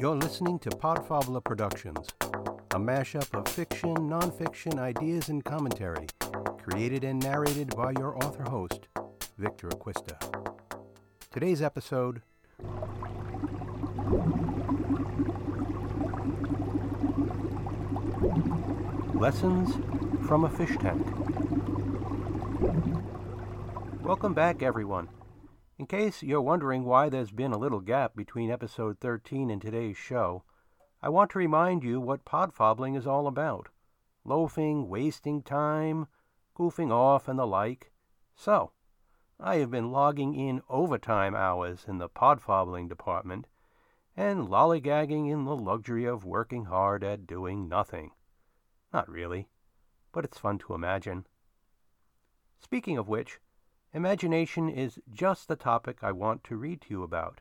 You're listening to Podfabula Productions, a mashup of fiction, nonfiction, ideas, and commentary, created and narrated by your author host, Victor Acquista. Today's episode Lessons from a Fish Tank. Welcome back, everyone. In case you're wondering why there's been a little gap between episode 13 and today's show, I want to remind you what podfobbling is all about loafing, wasting time, goofing off, and the like. So, I have been logging in overtime hours in the podfobbling department and lollygagging in the luxury of working hard at doing nothing. Not really, but it's fun to imagine. Speaking of which, imagination is just the topic I want to read to you about.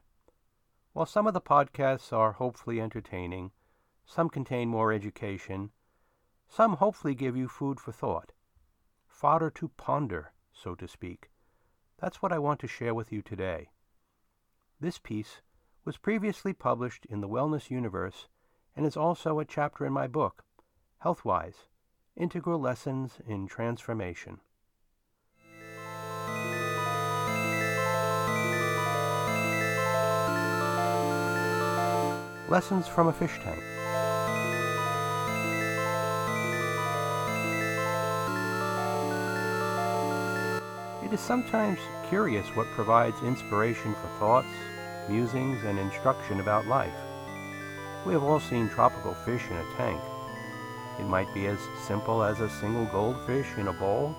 While some of the podcasts are hopefully entertaining, some contain more education, some hopefully give you food for thought, fodder to ponder, so to speak. That's what I want to share with you today. This piece was previously published in the Wellness Universe and is also a chapter in my book, Healthwise Integral Lessons in Transformation. Lessons from a Fish Tank. It is sometimes curious what provides inspiration for thoughts, musings, and instruction about life. We have all seen tropical fish in a tank it might be as simple as a single goldfish in a bowl,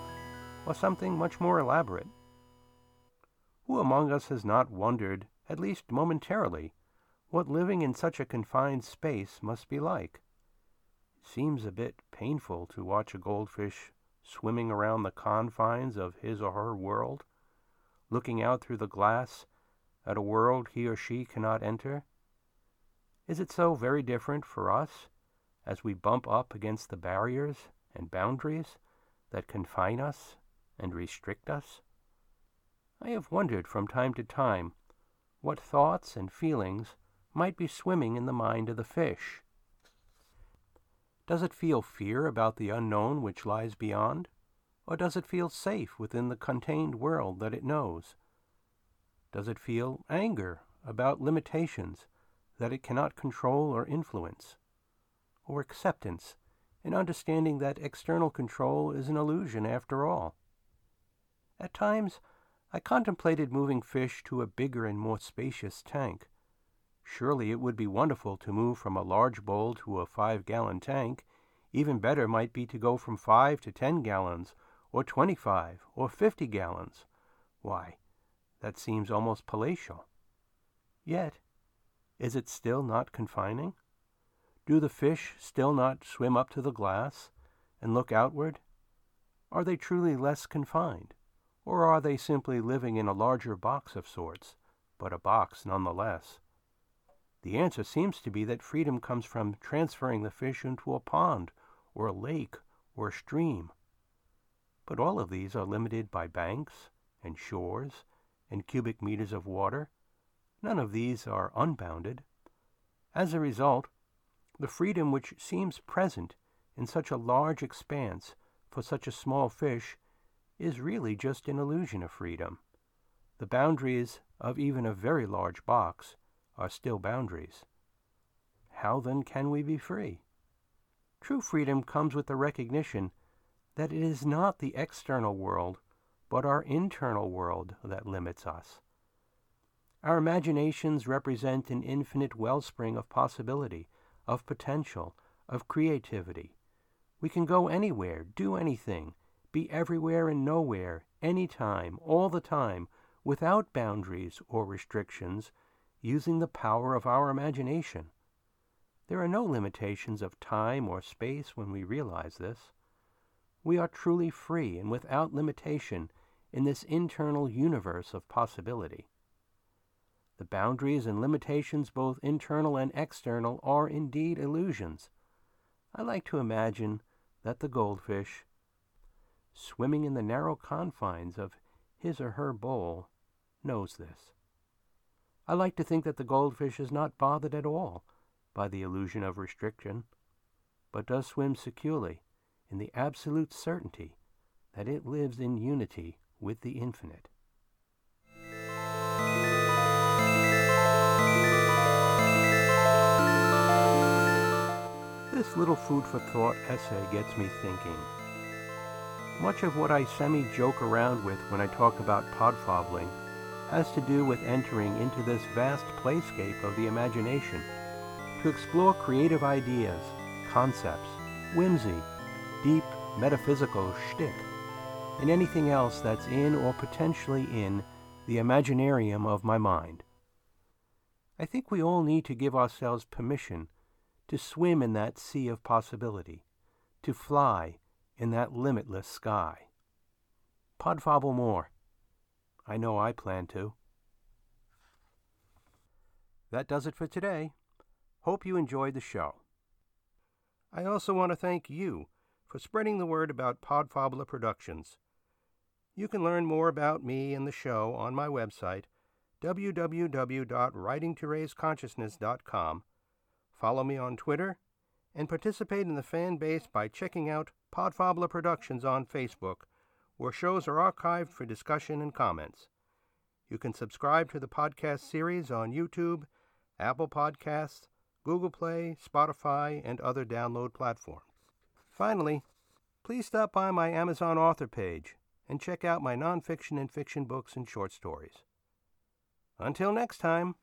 or something much more elaborate. Who among us has not wondered, at least momentarily, what living in such a confined space must be like? It seems a bit painful to watch a goldfish swimming around the confines of his or her world, looking out through the glass at a world he or she cannot enter. Is it so very different for us as we bump up against the barriers and boundaries that confine us and restrict us? I have wondered from time to time what thoughts and feelings might be swimming in the mind of the fish. Does it feel fear about the unknown which lies beyond? Or does it feel safe within the contained world that it knows? Does it feel anger about limitations that it cannot control or influence? or acceptance and understanding that external control is an illusion after all. At times, I contemplated moving fish to a bigger and more spacious tank. Surely it would be wonderful to move from a large bowl to a five gallon tank. Even better might be to go from five to ten gallons, or twenty five, or fifty gallons. Why, that seems almost palatial. Yet, is it still not confining? Do the fish still not swim up to the glass and look outward? Are they truly less confined? Or are they simply living in a larger box of sorts, but a box nonetheless? The answer seems to be that freedom comes from transferring the fish into a pond, or a lake, or a stream. But all of these are limited by banks, and shores, and cubic meters of water. None of these are unbounded. As a result, the freedom which seems present in such a large expanse for such a small fish is really just an illusion of freedom. The boundaries of even a very large box are still boundaries. How then can we be free? True freedom comes with the recognition that it is not the external world, but our internal world that limits us. Our imaginations represent an infinite wellspring of possibility of potential, of creativity. We can go anywhere, do anything, be everywhere and nowhere, anytime, all the time, without boundaries or restrictions, using the power of our imagination. There are no limitations of time or space when we realize this. We are truly free and without limitation in this internal universe of possibility. The boundaries and limitations, both internal and external, are indeed illusions. I like to imagine that the goldfish, swimming in the narrow confines of his or her bowl, knows this. I like to think that the goldfish is not bothered at all by the illusion of restriction, but does swim securely in the absolute certainty that it lives in unity with the infinite. This little food for thought essay gets me thinking. Much of what I semi-joke around with when I talk about podfobbling has to do with entering into this vast playscape of the imagination to explore creative ideas, concepts, whimsy, deep metaphysical shtick, and anything else that's in or potentially in the imaginarium of my mind. I think we all need to give ourselves permission to swim in that sea of possibility, to fly in that limitless sky. Podfobble more. I know I plan to. That does it for today. Hope you enjoyed the show. I also want to thank you for spreading the word about Podfobbler Productions. You can learn more about me and the show on my website, www.writingtoraiseconsciousness.com. Follow me on Twitter and participate in the fan base by checking out Podfobbler Productions on Facebook, where shows are archived for discussion and comments. You can subscribe to the podcast series on YouTube, Apple Podcasts, Google Play, Spotify, and other download platforms. Finally, please stop by my Amazon author page and check out my nonfiction and fiction books and short stories. Until next time.